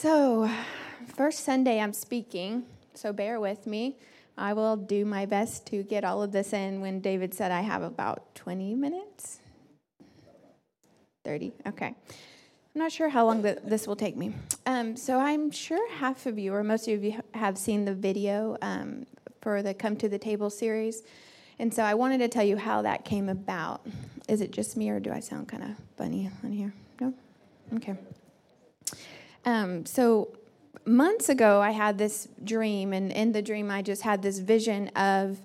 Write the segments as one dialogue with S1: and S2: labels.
S1: So, first Sunday I'm speaking, so bear with me. I will do my best to get all of this in when David said I have about 20 minutes. 30, okay. I'm not sure how long this will take me. Um, so, I'm sure half of you, or most of you, have seen the video um, for the Come to the Table series. And so, I wanted to tell you how that came about. Is it just me, or do I sound kind of funny on here? No? Okay. Um, so, months ago, I had this dream, and in the dream, I just had this vision of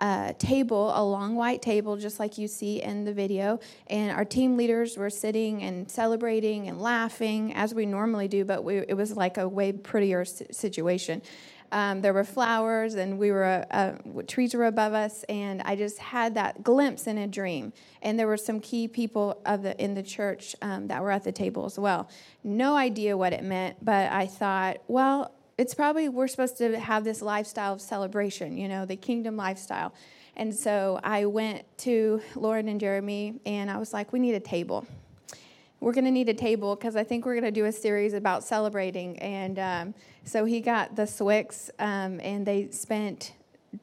S1: a table, a long white table, just like you see in the video. And our team leaders were sitting and celebrating and laughing as we normally do, but we, it was like a way prettier situation. Um, there were flowers, and we were uh, trees were above us, and I just had that glimpse in a dream. And there were some key people of the in the church um, that were at the table as well. No idea what it meant, but I thought, well, it's probably we're supposed to have this lifestyle of celebration, you know, the kingdom lifestyle. And so I went to Lauren and Jeremy, and I was like, we need a table we're going to need a table because I think we're going to do a series about celebrating. And um, so he got the Swix, um, and they spent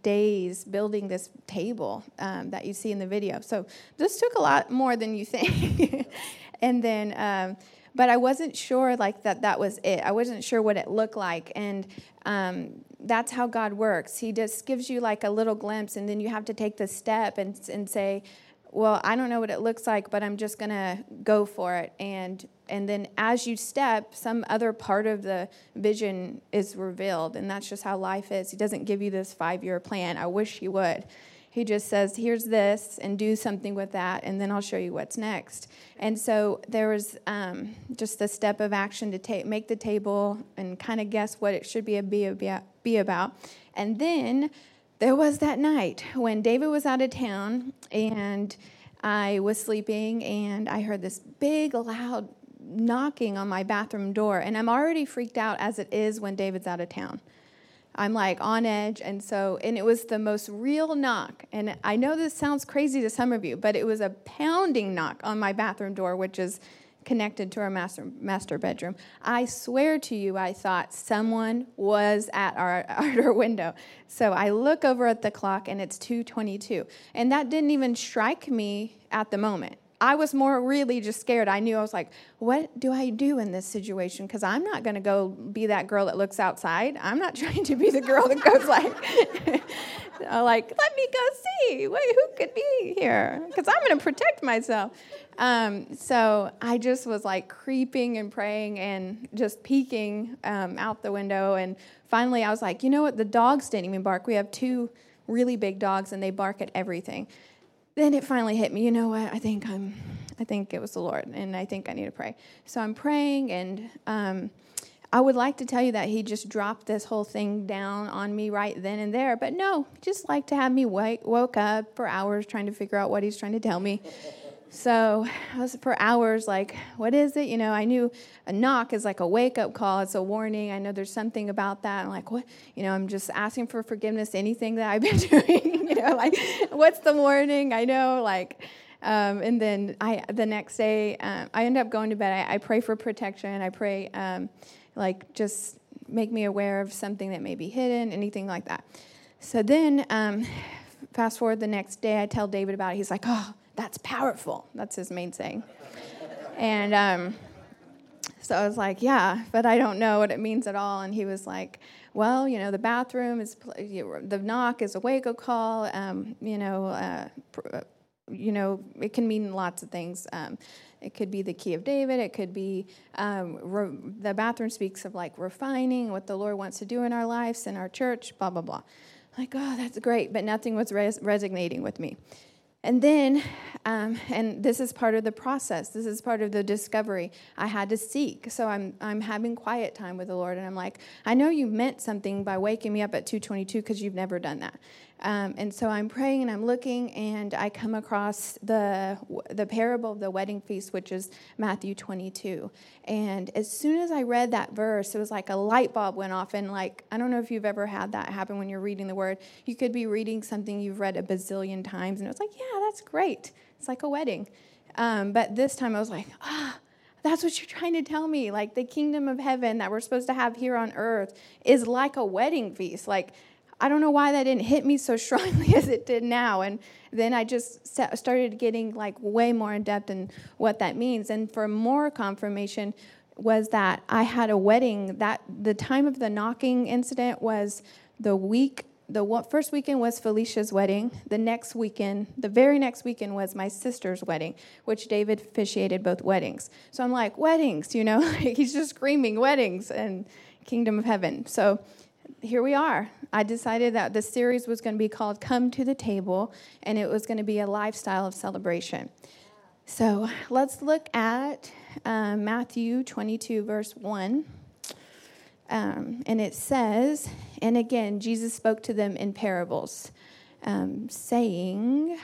S1: days building this table um, that you see in the video. So this took a lot more than you think. and then, um, but I wasn't sure like that that was it. I wasn't sure what it looked like. And um, that's how God works. He just gives you like a little glimpse, and then you have to take the step and, and say, well, I don't know what it looks like, but I'm just going to go for it. And and then as you step, some other part of the vision is revealed, and that's just how life is. He doesn't give you this 5-year plan. I wish he would. He just says, "Here's this, and do something with that, and then I'll show you what's next." And so there was um, just the step of action to make the table, and kind of guess what it should be a, be, a, be about, and then there was that night when David was out of town and I was sleeping and I heard this big, loud knocking on my bathroom door. And I'm already freaked out as it is when David's out of town. I'm like on edge. And so, and it was the most real knock. And I know this sounds crazy to some of you, but it was a pounding knock on my bathroom door, which is connected to our master, master bedroom. I swear to you, I thought someone was at our, at our window. So I look over at the clock and it's 2:22, and that didn't even strike me at the moment. I was more really just scared. I knew I was like, what do I do in this situation? Because I'm not going to go be that girl that looks outside. I'm not trying to be the girl that goes like, like, let me go see. Wait, who could be here? Because I'm going to protect myself. Um, so I just was like creeping and praying and just peeking um, out the window. And finally, I was like, you know what? The dogs didn't even bark. We have two really big dogs, and they bark at everything then it finally hit me. You know what? I think I'm. I think it was the Lord, and I think I need to pray. So I'm praying, and um, I would like to tell you that He just dropped this whole thing down on me right then and there, but no, just like to have me wake, woke up for hours trying to figure out what He's trying to tell me. So I was for hours like, what is it? You know, I knew a knock is like a wake up call, it's a warning. I know there's something about that. I'm like, what? You know, I'm just asking for forgiveness, anything that I've been doing. you know, like, what's the warning? I know, like, um, and then I the next day um, I end up going to bed. I, I pray for protection. I pray, um, like, just make me aware of something that may be hidden, anything like that. So then, um, fast forward the next day, I tell David about it. He's like, oh that's powerful. That's his main saying. and um, so I was like, yeah, but I don't know what it means at all. And he was like, well, you know, the bathroom is, the knock is a wake up call. Um, you know, uh, uh, you know, it can mean lots of things. Um, it could be the key of David. It could be um, re- the bathroom speaks of like refining what the Lord wants to do in our lives, in our church, blah, blah, blah. Like, oh, that's great, but nothing was res- resonating with me. And then, um, and this is part of the process. This is part of the discovery. I had to seek. So I'm I'm having quiet time with the Lord, and I'm like, I know you meant something by waking me up at 2:22 because you've never done that. Um, and so I'm praying and I'm looking, and I come across the the parable of the wedding feast, which is Matthew 22. And as soon as I read that verse, it was like a light bulb went off. And like I don't know if you've ever had that happen when you're reading the Word. You could be reading something you've read a bazillion times, and it's like, yeah, that's great. It's like a wedding. Um, but this time I was like, ah. that's what you're trying to tell me. Like the kingdom of heaven that we're supposed to have here on earth is like a wedding feast. Like, I don't know why that didn't hit me so strongly as it did now. And then I just started getting like way more in depth in what that means. And for more confirmation, was that I had a wedding that the time of the knocking incident was the week the first weekend was Felicia's wedding. The next weekend, the very next weekend was my sister's wedding, which David officiated both weddings. So I'm like, weddings, you know, he's just screaming weddings and kingdom of heaven. So here we are. I decided that the series was going to be called Come to the Table, and it was going to be a lifestyle of celebration. So let's look at uh, Matthew 22, verse 1. Um, and it says, and again, Jesus spoke to them in parables, um, saying,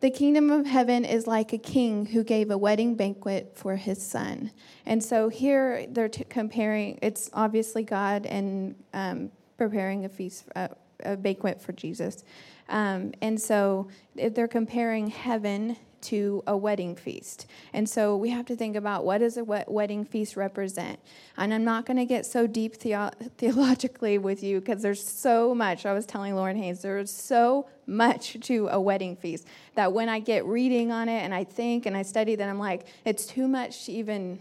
S1: The kingdom of heaven is like a king who gave a wedding banquet for his son. And so here they're t- comparing, it's obviously God and um, preparing a feast, uh, a banquet for Jesus. Um, and so they're comparing heaven to a wedding feast. And so we have to think about what does a wedding feast represent? And I'm not going to get so deep theo- theologically with you because there's so much. I was telling Lauren Haynes, there's so much to a wedding feast that when I get reading on it and I think and I study, then I'm like, it's too much to even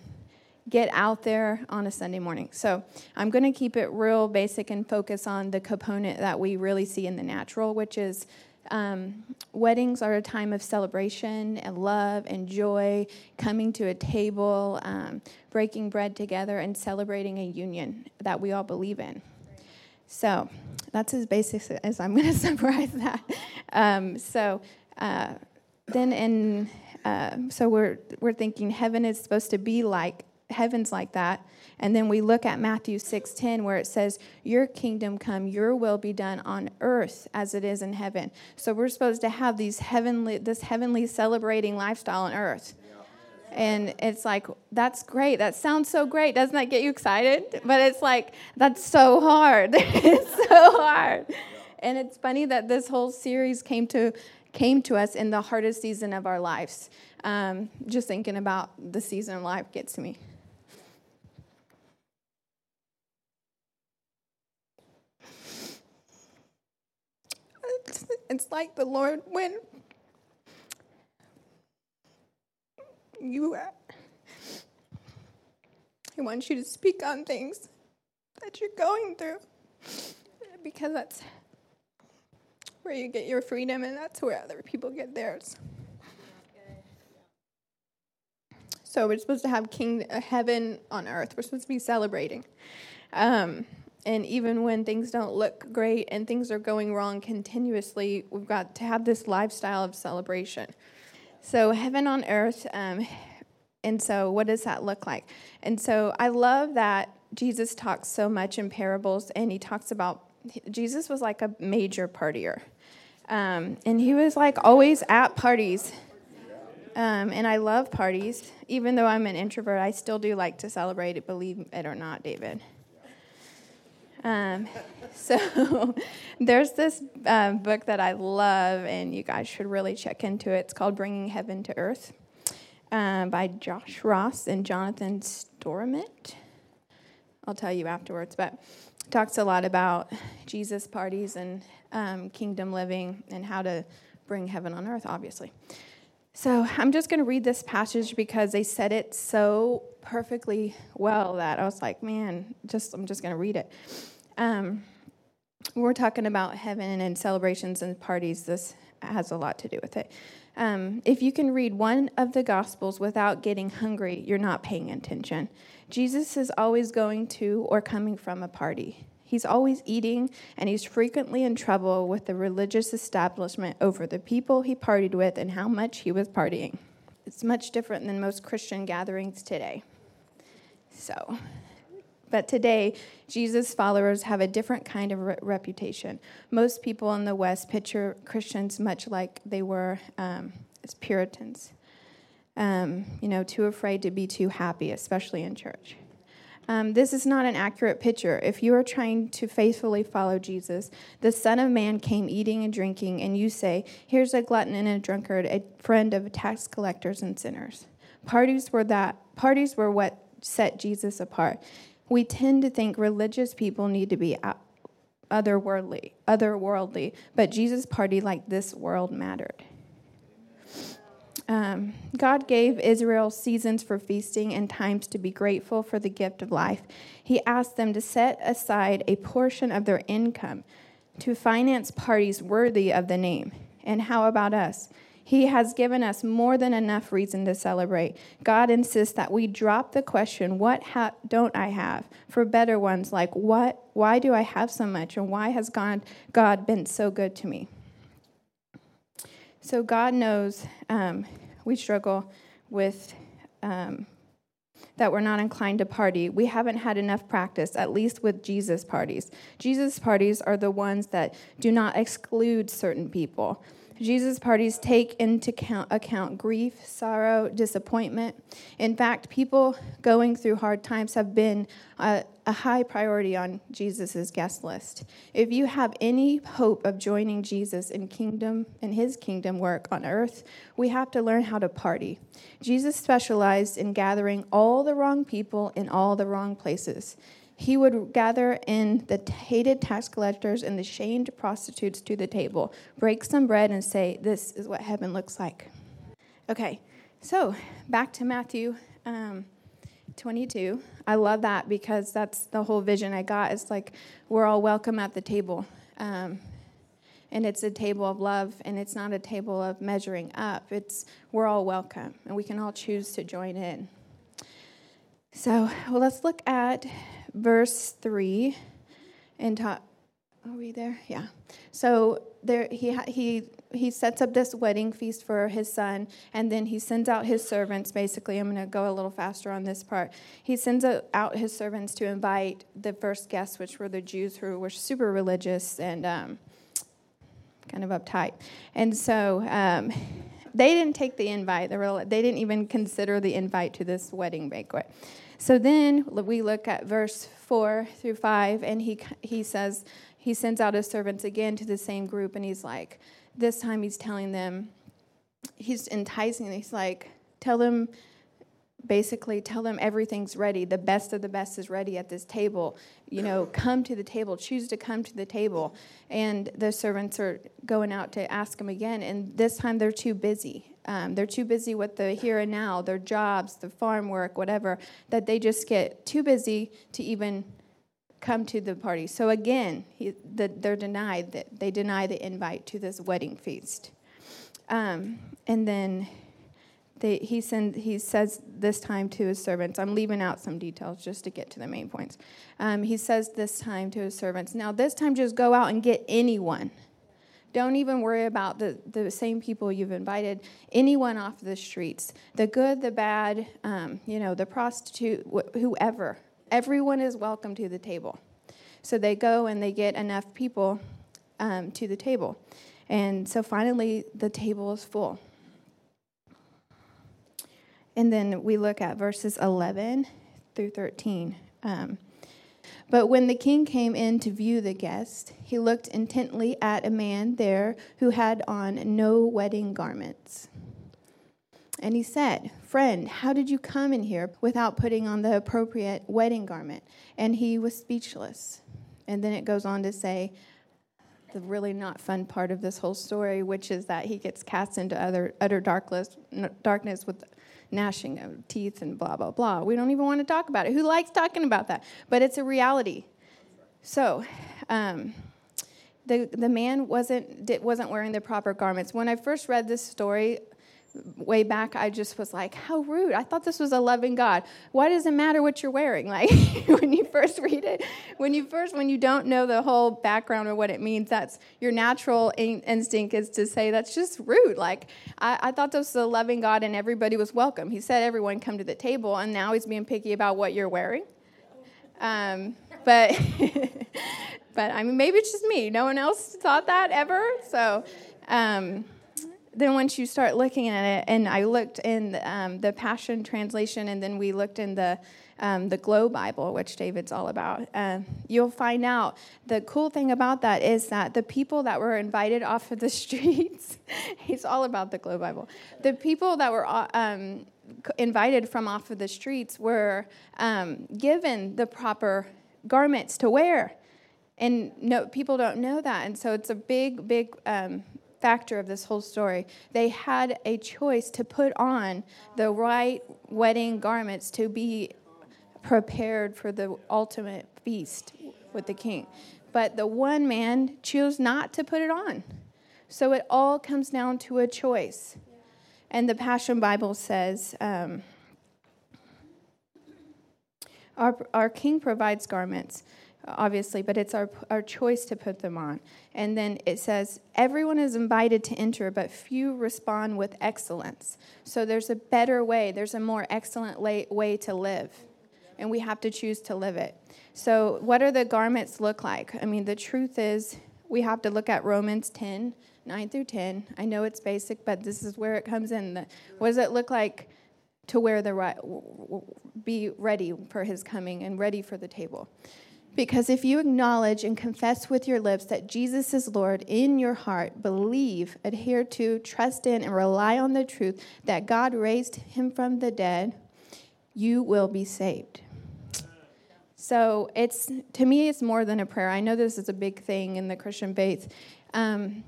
S1: get out there on a Sunday morning. So I'm going to keep it real basic and focus on the component that we really see in the natural, which is um, weddings are a time of celebration and love and joy, coming to a table, um, breaking bread together, and celebrating a union that we all believe in. So that's as basic as I'm going to summarize that. Um, so uh, then, in uh, so we're we're thinking heaven is supposed to be like heaven's like that. And then we look at Matthew 6:10 where it says, "Your kingdom come, your will be done on earth as it is in heaven." So we're supposed to have these heavenly this heavenly celebrating lifestyle on earth. And it's like, that's great. That sounds so great. Doesn't that get you excited? But it's like, that's so hard. it's so hard. And it's funny that this whole series came to came to us in the hardest season of our lives. Um, just thinking about the season of life gets me. It's, like the Lord when you He wants you to speak on things that you're going through because that's where you get your freedom and that's where other people get theirs. So we're supposed to have king uh, heaven on earth. We're supposed to be celebrating. Um, and even when things don't look great and things are going wrong continuously, we've got to have this lifestyle of celebration. So, heaven on earth. Um, and so, what does that look like? And so, I love that Jesus talks so much in parables, and he talks about Jesus was like a major partier. Um, and he was like always at parties. Um, and I love parties. Even though I'm an introvert, I still do like to celebrate it, believe it or not, David. Um, so there's this uh, book that I love, and you guys should really check into it. It's called Bringing Heaven to Earth uh, by Josh Ross and Jonathan Storment. I'll tell you afterwards, but it talks a lot about Jesus parties and um, kingdom living and how to bring heaven on earth, obviously. So I'm just going to read this passage because they said it so perfectly well that I was like, man, just I'm just going to read it. Um, we're talking about heaven and celebrations and parties. This has a lot to do with it. Um, if you can read one of the Gospels without getting hungry, you're not paying attention. Jesus is always going to or coming from a party. He's always eating, and he's frequently in trouble with the religious establishment over the people he partied with and how much he was partying. It's much different than most Christian gatherings today. So, but today, Jesus' followers have a different kind of re- reputation. Most people in the West picture Christians much like they were um, as Puritans, um, you know, too afraid to be too happy, especially in church. Um, this is not an accurate picture. If you are trying to faithfully follow Jesus, the Son of Man came eating and drinking, and you say, Here's a glutton and a drunkard, a friend of tax collectors and sinners. Parties were that Parties were what set Jesus apart. We tend to think religious people need to be otherworldly, otherworldly, but Jesus' party like this world mattered. Um, God gave Israel seasons for feasting and times to be grateful for the gift of life. He asked them to set aside a portion of their income to finance parties worthy of the name. And how about us? He has given us more than enough reason to celebrate. God insists that we drop the question, What ha- don't I have? for better ones like, what, Why do I have so much? And why has God, God been so good to me? So God knows um, we struggle with um, that we're not inclined to party. We haven't had enough practice, at least with Jesus parties. Jesus parties are the ones that do not exclude certain people. Jesus' parties take into account, account, grief, sorrow, disappointment. In fact, people going through hard times have been a, a high priority on Jesus' guest list. If you have any hope of joining Jesus in kingdom in his kingdom work on earth, we have to learn how to party. Jesus specialized in gathering all the wrong people in all the wrong places. He would gather in the hated tax collectors and the shamed prostitutes to the table, break some bread, and say, This is what heaven looks like. Okay, so back to Matthew um, 22. I love that because that's the whole vision I got. It's like we're all welcome at the table. Um, and it's a table of love, and it's not a table of measuring up. It's we're all welcome, and we can all choose to join in. So, well, let's look at verse 3 and talk. Are we there? Yeah. So there he he he sets up this wedding feast for his son, and then he sends out his servants. Basically, I'm going to go a little faster on this part. He sends out his servants to invite the first guests, which were the Jews who were super religious and um, kind of uptight. And so um, they didn't take the invite. They, were, they didn't even consider the invite to this wedding banquet. So then we look at verse 4 through 5, and he, he says, he sends out his servants again to the same group, and he's like, this time he's telling them, he's enticing, he's like, tell them, basically, tell them everything's ready. The best of the best is ready at this table. You know, come to the table, choose to come to the table. And the servants are going out to ask them again, and this time they're too busy. Um, they're too busy with the here and now, their jobs, the farm work, whatever, that they just get too busy to even come to the party. So again, he, the, they're denied that they deny the invite to this wedding feast. Um, and then they, he send, he says this time to his servants. I'm leaving out some details just to get to the main points. Um, he says this time to his servants. Now this time, just go out and get anyone don't even worry about the, the same people you've invited, anyone off the streets, the good, the bad, um, you know, the prostitute, wh- whoever. Everyone is welcome to the table. So they go and they get enough people um, to the table. And so finally, the table is full. And then we look at verses 11 through 13. Um, but when the king came in to view the guest, he looked intently at a man there who had on no wedding garments. And he said, Friend, how did you come in here without putting on the appropriate wedding garment? And he was speechless. And then it goes on to say, the really not fun part of this whole story, which is that he gets cast into utter, utter darkness, darkness with gnashing of teeth and blah, blah, blah. We don't even want to talk about it. Who likes talking about that? But it's a reality. So, um, the, the man wasn't, wasn't wearing the proper garments. When I first read this story, way back, I just was like, how rude. I thought this was a loving God. Why does it matter what you're wearing? Like when you first read it, when you first, when you don't know the whole background or what it means, that's your natural instinct is to say that's just rude. Like I, I thought this was a loving God and everybody was welcome. He said everyone come to the table and now he's being picky about what you're wearing. Um, but but I mean maybe it's just me. No one else thought that ever. So um, then once you start looking at it, and I looked in um, the Passion Translation, and then we looked in the um, the Glo Bible, which David's all about, uh, you'll find out the cool thing about that is that the people that were invited off of the streets, he's all about the Glo Bible. The people that were uh, um, invited from off of the streets were um, given the proper garments to wear. And no, people don't know that. And so it's a big, big um, factor of this whole story. They had a choice to put on the right wedding garments to be prepared for the ultimate feast with the king. But the one man chose not to put it on. So it all comes down to a choice. And the Passion Bible says, um, our, our king provides garments, obviously, but it's our, our choice to put them on. And then it says, everyone is invited to enter, but few respond with excellence. So there's a better way, there's a more excellent way to live. And we have to choose to live it. So, what do the garments look like? I mean, the truth is, we have to look at Romans 10 9 through 10. I know it's basic, but this is where it comes in. The, what does it look like to wear the right, be ready for his coming and ready for the table? Because if you acknowledge and confess with your lips that Jesus is Lord in your heart, believe, adhere to, trust in, and rely on the truth that God raised him from the dead, you will be saved. So it's to me, it's more than a prayer. I know this is a big thing in the Christian faith. Um,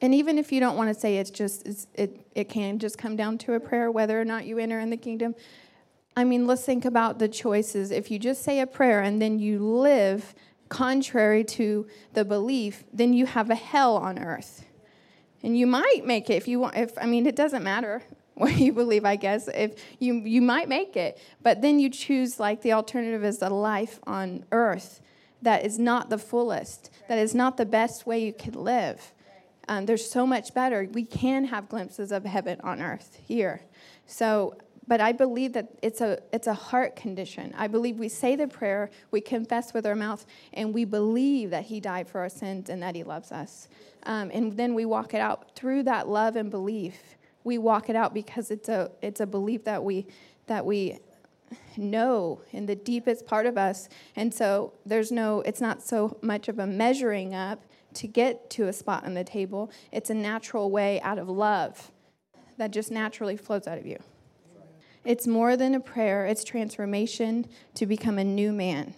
S1: and even if you don't want to say it's just, it's, it, it can just come down to a prayer, whether or not you enter in the kingdom. I mean, let's think about the choices. If you just say a prayer and then you live contrary to the belief, then you have a hell on earth. And you might make it if you want, if, I mean, it doesn't matter what you believe, I guess. If you, you might make it, but then you choose like the alternative is a life on earth that is not the fullest, that is not the best way you could live. Um, there's so much better. We can have glimpses of heaven on earth here. So, but I believe that it's a it's a heart condition. I believe we say the prayer, we confess with our mouth, and we believe that He died for our sins and that He loves us. Um, and then we walk it out through that love and belief. We walk it out because it's a it's a belief that we that we know in the deepest part of us. And so there's no, it's not so much of a measuring up, to get to a spot on the table. It's a natural way out of love that just naturally flows out of you. It's more than a prayer, it's transformation to become a new man.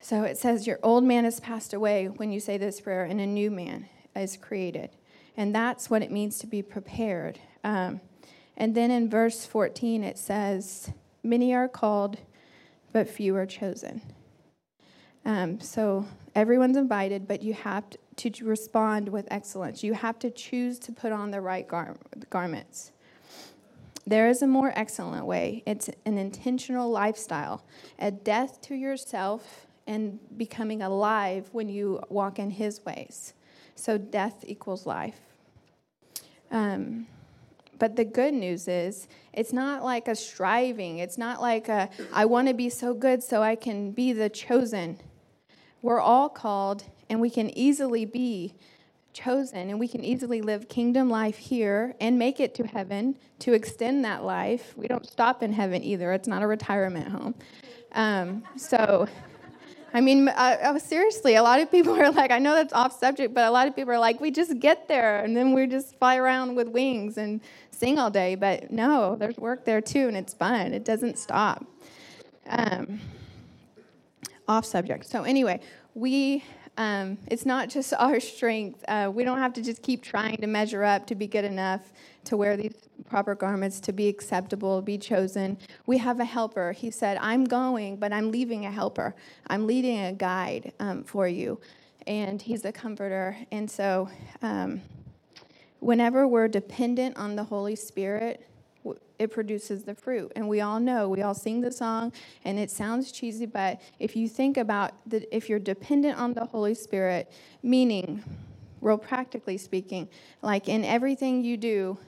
S1: So it says, Your old man has passed away when you say this prayer, and a new man is created. And that's what it means to be prepared. Um, and then in verse 14, it says, Many are called, but few are chosen. Um, so everyone's invited, but you have to, respond with excellence. You have to choose to put on the right gar- garments. There is a more excellent way. It's an intentional lifestyle, a death to yourself and becoming alive when you walk in His ways. So death equals life. Um, but the good news is, it's not like a striving. It's not like a, I want to be so good so I can be the chosen. We're all called, and we can easily be chosen, and we can easily live kingdom life here and make it to heaven to extend that life. We don't stop in heaven either, it's not a retirement home. Um, so, I mean, I, I, seriously, a lot of people are like, I know that's off subject, but a lot of people are like, we just get there and then we just fly around with wings and sing all day. But no, there's work there too, and it's fun. It doesn't stop. Um, off subject. So, anyway, we, um, it's not just our strength. Uh, we don't have to just keep trying to measure up to be good enough to wear these proper garments, to be acceptable, be chosen. We have a helper. He said, I'm going, but I'm leaving a helper. I'm leading a guide um, for you. And he's a comforter. And so, um, whenever we're dependent on the Holy Spirit, it produces the fruit. And we all know, we all sing the song, and it sounds cheesy, but if you think about that, if you're dependent on the Holy Spirit, meaning, real practically speaking, like in everything you do,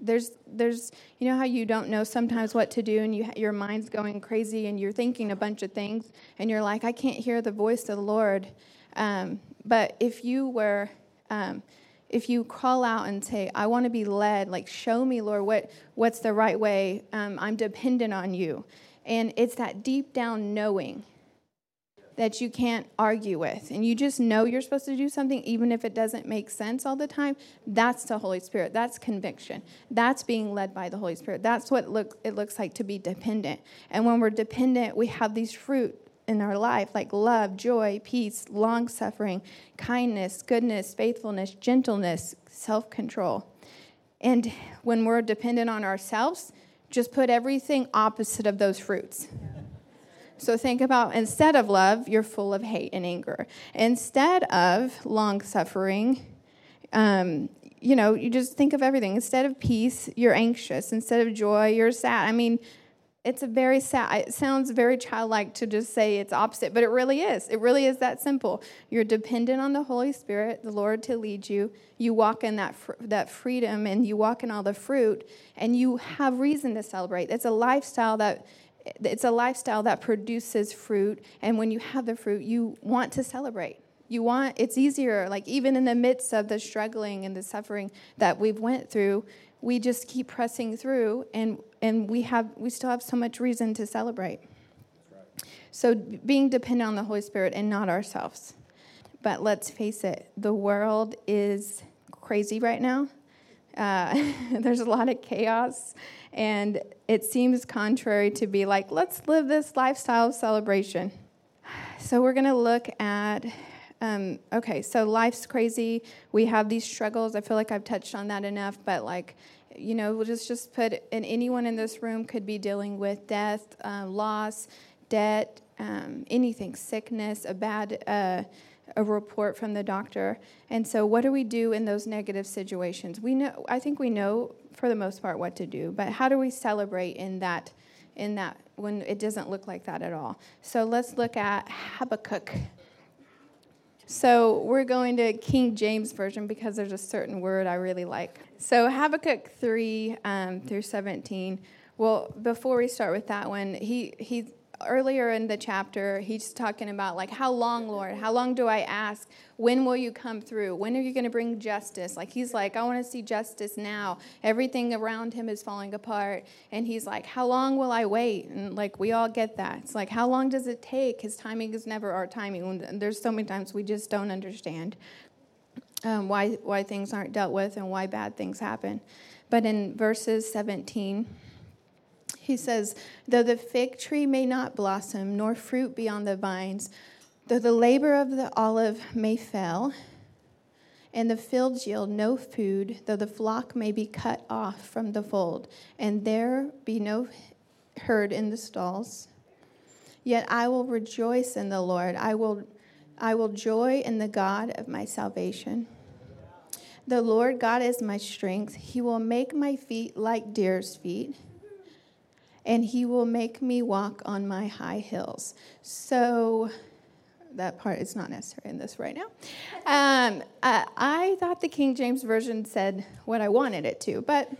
S1: there's there's you know how you don't know sometimes what to do and you your mind's going crazy and you're thinking a bunch of things and you're like I can't hear the voice of the Lord um, but if you were um, if you call out and say, I want to be led, like, show me, Lord, what, what's the right way? Um, I'm dependent on you. And it's that deep down knowing. that you can't argue with and you just know you're supposed to do something even if it doesn't make sense all the time that's the holy spirit that's conviction that's being led by the holy spirit that's what look, it looks like to be dependent and when we're dependent we have these fruit in our life like love joy peace long suffering kindness goodness faithfulness gentleness self-control and when we're dependent on ourselves just put everything opposite of those fruits so think about instead of love, you're full of hate and anger. Instead of long suffering, um, you know, you just think of everything. Instead of peace, you're anxious. Instead of joy, you're sad. I mean, it's a very sad, it sounds very childlike to just say it's opposite, but it really is. It really is that simple. You're dependent on the Holy Spirit, the Lord, to lead you. You walk in that, fr- that freedom and you walk in all the fruit, and you have reason to celebrate. It's a lifestyle that it's a lifestyle that produces fruit and when you have the fruit you want to celebrate you want it's easier like even in the midst of the struggling and the suffering that we've went through we just keep pressing through and and we have we still have so much reason to celebrate so being dependent on the holy spirit and not ourselves but let's face it the world is crazy right now uh, there's a lot of chaos and it seems contrary to be like, let's live this lifestyle of celebration. So we're going to look at. Um, okay, so life's crazy. We have these struggles. I feel like I've touched on that enough, but like, you know, we'll just just put. And anyone in this room could be dealing with death, uh, loss, debt, um, anything, sickness, a bad. Uh, a report from the doctor. And so what do we do in those negative situations? We know I think we know for the most part what to do, but how do we celebrate in that in that when it doesn't look like that at all? So let's look at Habakkuk. So we're going to King James Version because there's a certain word I really like. So Habakkuk 3 um, through 17. Well, before we start with that one, he, he earlier in the chapter, he's talking about, like, how long, Lord? How long do I ask? When will you come through? When are you going to bring justice? Like, he's like, I want to see justice now. Everything around him is falling apart. And he's like, How long will I wait? And, like, we all get that. It's like, How long does it take? His timing is never our timing. There's so many times we just don't understand um, why, why things aren't dealt with and why bad things happen. But in verses 17, he says, Though the fig tree may not blossom, nor fruit be on the vines, though the labor of the olive may fail, and the fields yield no food, though the flock may be cut off from the fold, and there be no herd in the stalls, yet I will rejoice in the Lord. I will, I will joy in the God of my salvation. The Lord God is my strength. He will make my feet like deer's feet and he will make me walk on my high hills. So that part is not necessary in this right now. Um, I, I, thought the King James Version said what I wanted it to, but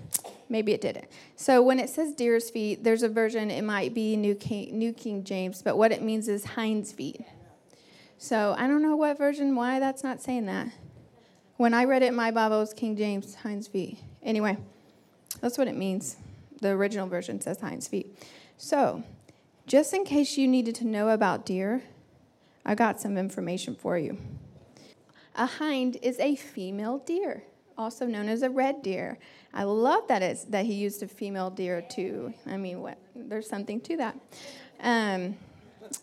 S1: maybe it didn't. So when it says deer's feet, there's a version, it might be New King, New King James, but what it means is hind's feet. So I don't know what version, why that's not saying that. When I read it in my Bible, it was King James, hind's feet. Anyway, that's what it means. The original version says hind's feet. So, just in case you needed to know about deer, I got some information for you. A hind is a female deer, also known as a red deer. I love that it's that he used a female deer too. I mean, what? There's something to that. Um,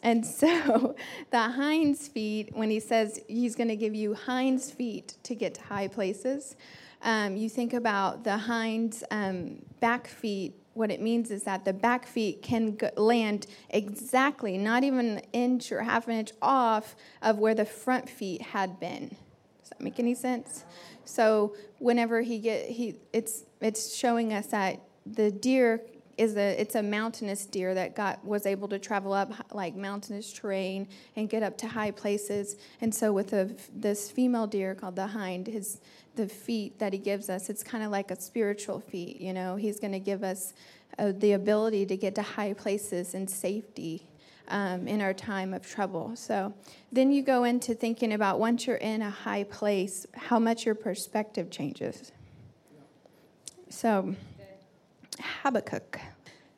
S1: and so the hind's feet, when he says he's going to give you hind's feet to get to high places, um, you think about the hind um, back feet. What it means is that the back feet can go, land exactly, not even an inch or half an inch off of where the front feet had been. Does that make any sense? So whenever he get he, it's it's showing us that the deer is a it's a mountainous deer that got was able to travel up like mountainous terrain and get up to high places. And so with a, this female deer called the hind, his the feet that he gives us, it's kind of like a spiritual feet. You know, he's going to give us uh, the ability to get to high places in safety um, in our time of trouble. So then you go into thinking about once you're in a high place, how much your perspective changes. So, Habakkuk.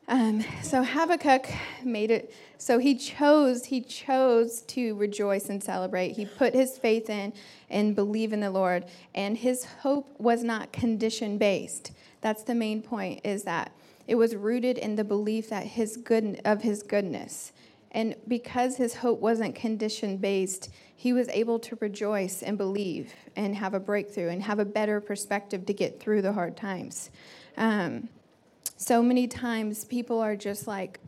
S1: Um, so Habakkuk made it. So he chose. He chose to rejoice and celebrate. He put his faith in and believe in the Lord, and his hope was not condition based. That's the main point. Is that it was rooted in the belief that his good of his goodness, and because his hope wasn't condition based, he was able to rejoice and believe and have a breakthrough and have a better perspective to get through the hard times. Um, so many times people are just like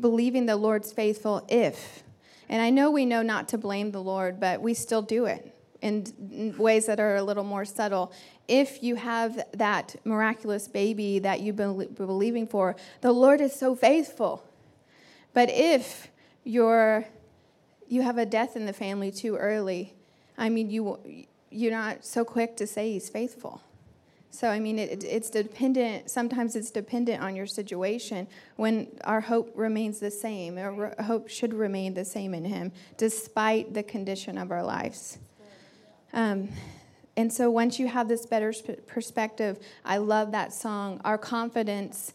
S1: believing the Lord's faithful if. And I know we know not to blame the Lord, but we still do it in ways that are a little more subtle. If you have that miraculous baby that you've been believing for, the Lord is so faithful. But if you're you have a death in the family too early, I mean you you're not so quick to say he's faithful. So, I mean, it, it's dependent, sometimes it's dependent on your situation when our hope remains the same. Our hope should remain the same in Him, despite the condition of our lives. Um, and so, once you have this better perspective, I love that song. Our confidence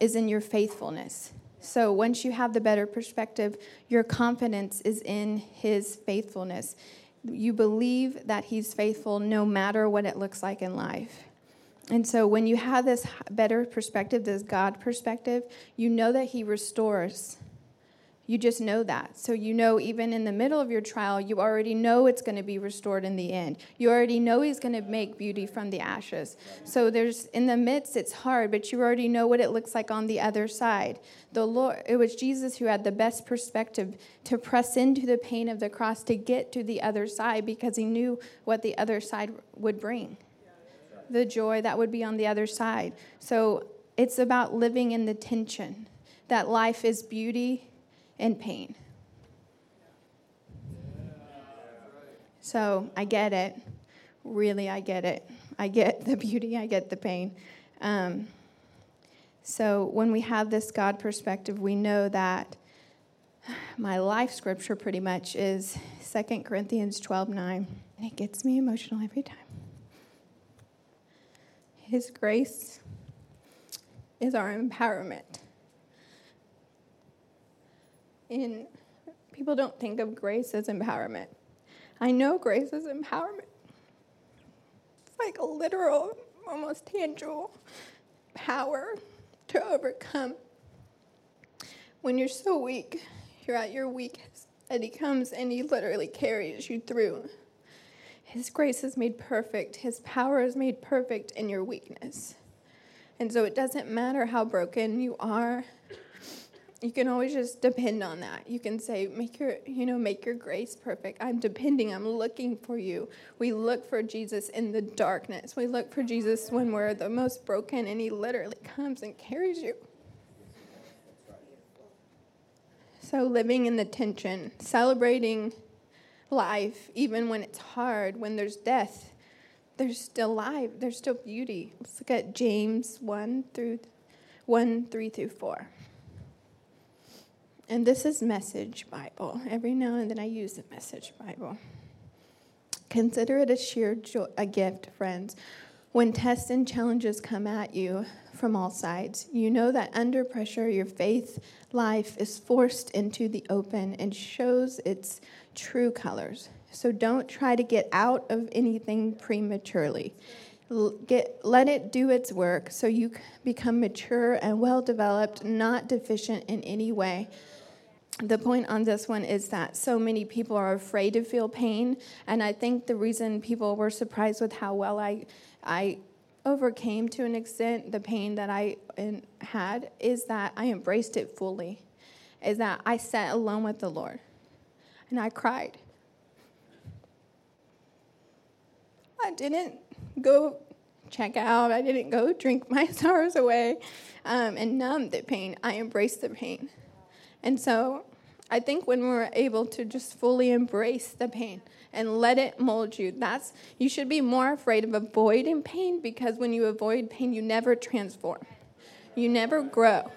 S1: is in your faithfulness. So, once you have the better perspective, your confidence is in His faithfulness. You believe that He's faithful no matter what it looks like in life. And so when you have this better perspective, this God perspective, you know that He restores. You just know that. So you know, even in the middle of your trial, you already know it's going to be restored in the end. You already know He's going to make beauty from the ashes. So there's, in the midst, it's hard, but you already know what it looks like on the other side. The Lord, it was Jesus who had the best perspective to press into the pain of the cross to get to the other side because He knew what the other side would bring the joy that would be on the other side. So it's about living in the tension that life is beauty and pain. So I get it. Really, I get it. I get the beauty, I get the pain. Um, so when we have this God perspective, we know that my life scripture pretty much is 2 Corinthians 12 9. And it gets me emotional every time. His grace is our empowerment. And people don't think of grace as empowerment. I know grace is empowerment. It's like a literal, almost tangible power to overcome. When you're so weak, you're at your weakest, and He comes and He literally carries you through. His grace is made perfect, His power is made perfect in your weakness. And so it doesn't matter how broken you are. You can always just depend on that. You can say, make your, you know, make your grace perfect. I'm depending, I'm looking for you. We look for Jesus in the darkness. We look for Jesus when we're the most broken, and He literally comes and carries you. So living in the tension, celebrating life, even when it's hard, when there's death, there's still life, there's still beauty. Let's look at James 1 through 1, 3 through 4. And this is Message Bible. Every now and then I use the Message Bible. Consider it a sheer joy, a gift, friends, when tests and challenges come at you from all sides. You know that under pressure, your faith life is forced into the open and shows its true colors. So don't try to get out of anything prematurely. Get, let it do its work so you become mature and well developed, not deficient in any way. The point on this one is that so many people are afraid to feel pain, and I think the reason people were surprised with how well I, I overcame to an extent the pain that I had is that I embraced it fully, is that I sat alone with the Lord and I cried. I didn't go check out, I didn't go drink my sorrows away um, and numb the pain. I embraced the pain. And so I think when we're able to just fully embrace the pain and let it mold you, that's you should be more afraid of avoiding pain because when you avoid pain, you never transform. You never grow.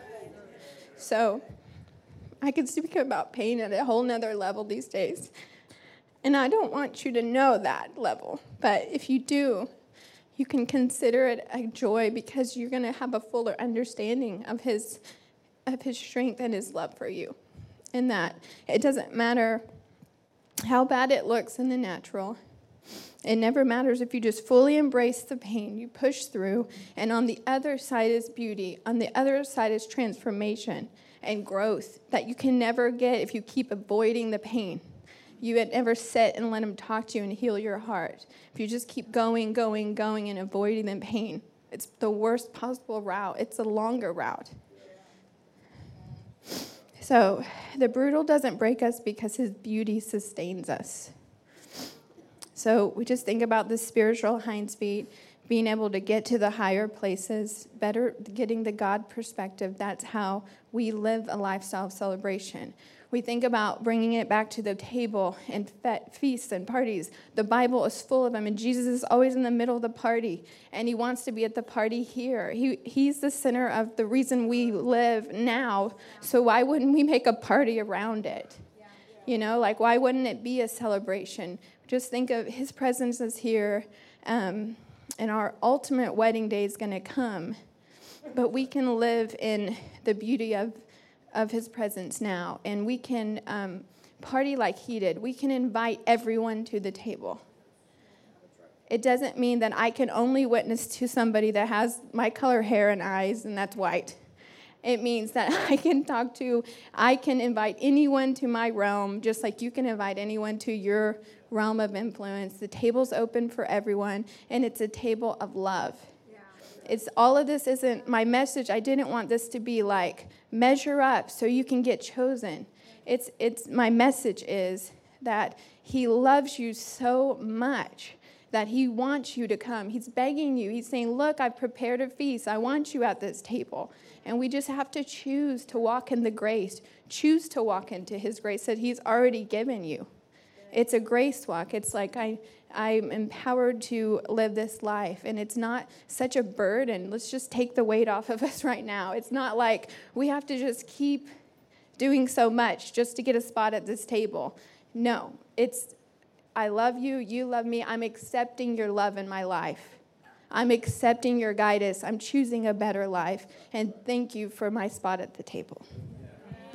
S1: So I could speak about pain at a whole nother level these days. And I don't want you to know that level. But if you do, You can consider it a joy because you're going to have a fuller understanding of his of his strength and his love for you. In that it doesn't matter how bad it looks in the natural. It never matters if you just fully embrace the pain, you push through, and on the other side is beauty. On the other side is transformation and growth that you can never get if you keep avoiding the pain. You would never sit and let him talk to you and heal your heart. If you just keep going, going, going, and avoiding the pain, it's the worst possible route. It's a longer route. So the brutal doesn't break us because his beauty sustains us. So we just think about the spiritual hinds feet, being able to get to the higher places, better getting the God perspective. That's how we live a lifestyle of celebration. We think about bringing it back to the table and feasts and parties. The Bible is full of them, and Jesus is always in the middle of the party, and he wants to be at the party here. He, he's the center of the reason we live now, so why wouldn't we make a party around it? You know, like why wouldn't it be a celebration? Just think of his presence is here, um, and our ultimate wedding day is going to come. But we can live in the beauty of of his presence now, and we can um, party like he did. We can invite everyone to the table. It doesn't mean that I can only witness to somebody that has my color hair and eyes, and that's white. It means that I can talk to, I can invite anyone to my realm, just like you can invite anyone to your realm of influence. The table's open for everyone, and it's a table of love. It's all of this isn't my message. I didn't want this to be like measure up so you can get chosen. It's it's my message is that he loves you so much that he wants you to come. He's begging you. He's saying, "Look, I've prepared a feast. I want you at this table." And we just have to choose to walk in the grace. Choose to walk into his grace that he's already given you. It's a grace walk. It's like I I'm empowered to live this life. And it's not such a burden. Let's just take the weight off of us right now. It's not like we have to just keep doing so much just to get a spot at this table. No, it's I love you, you love me. I'm accepting your love in my life. I'm accepting your guidance. I'm choosing a better life. And thank you for my spot at the table.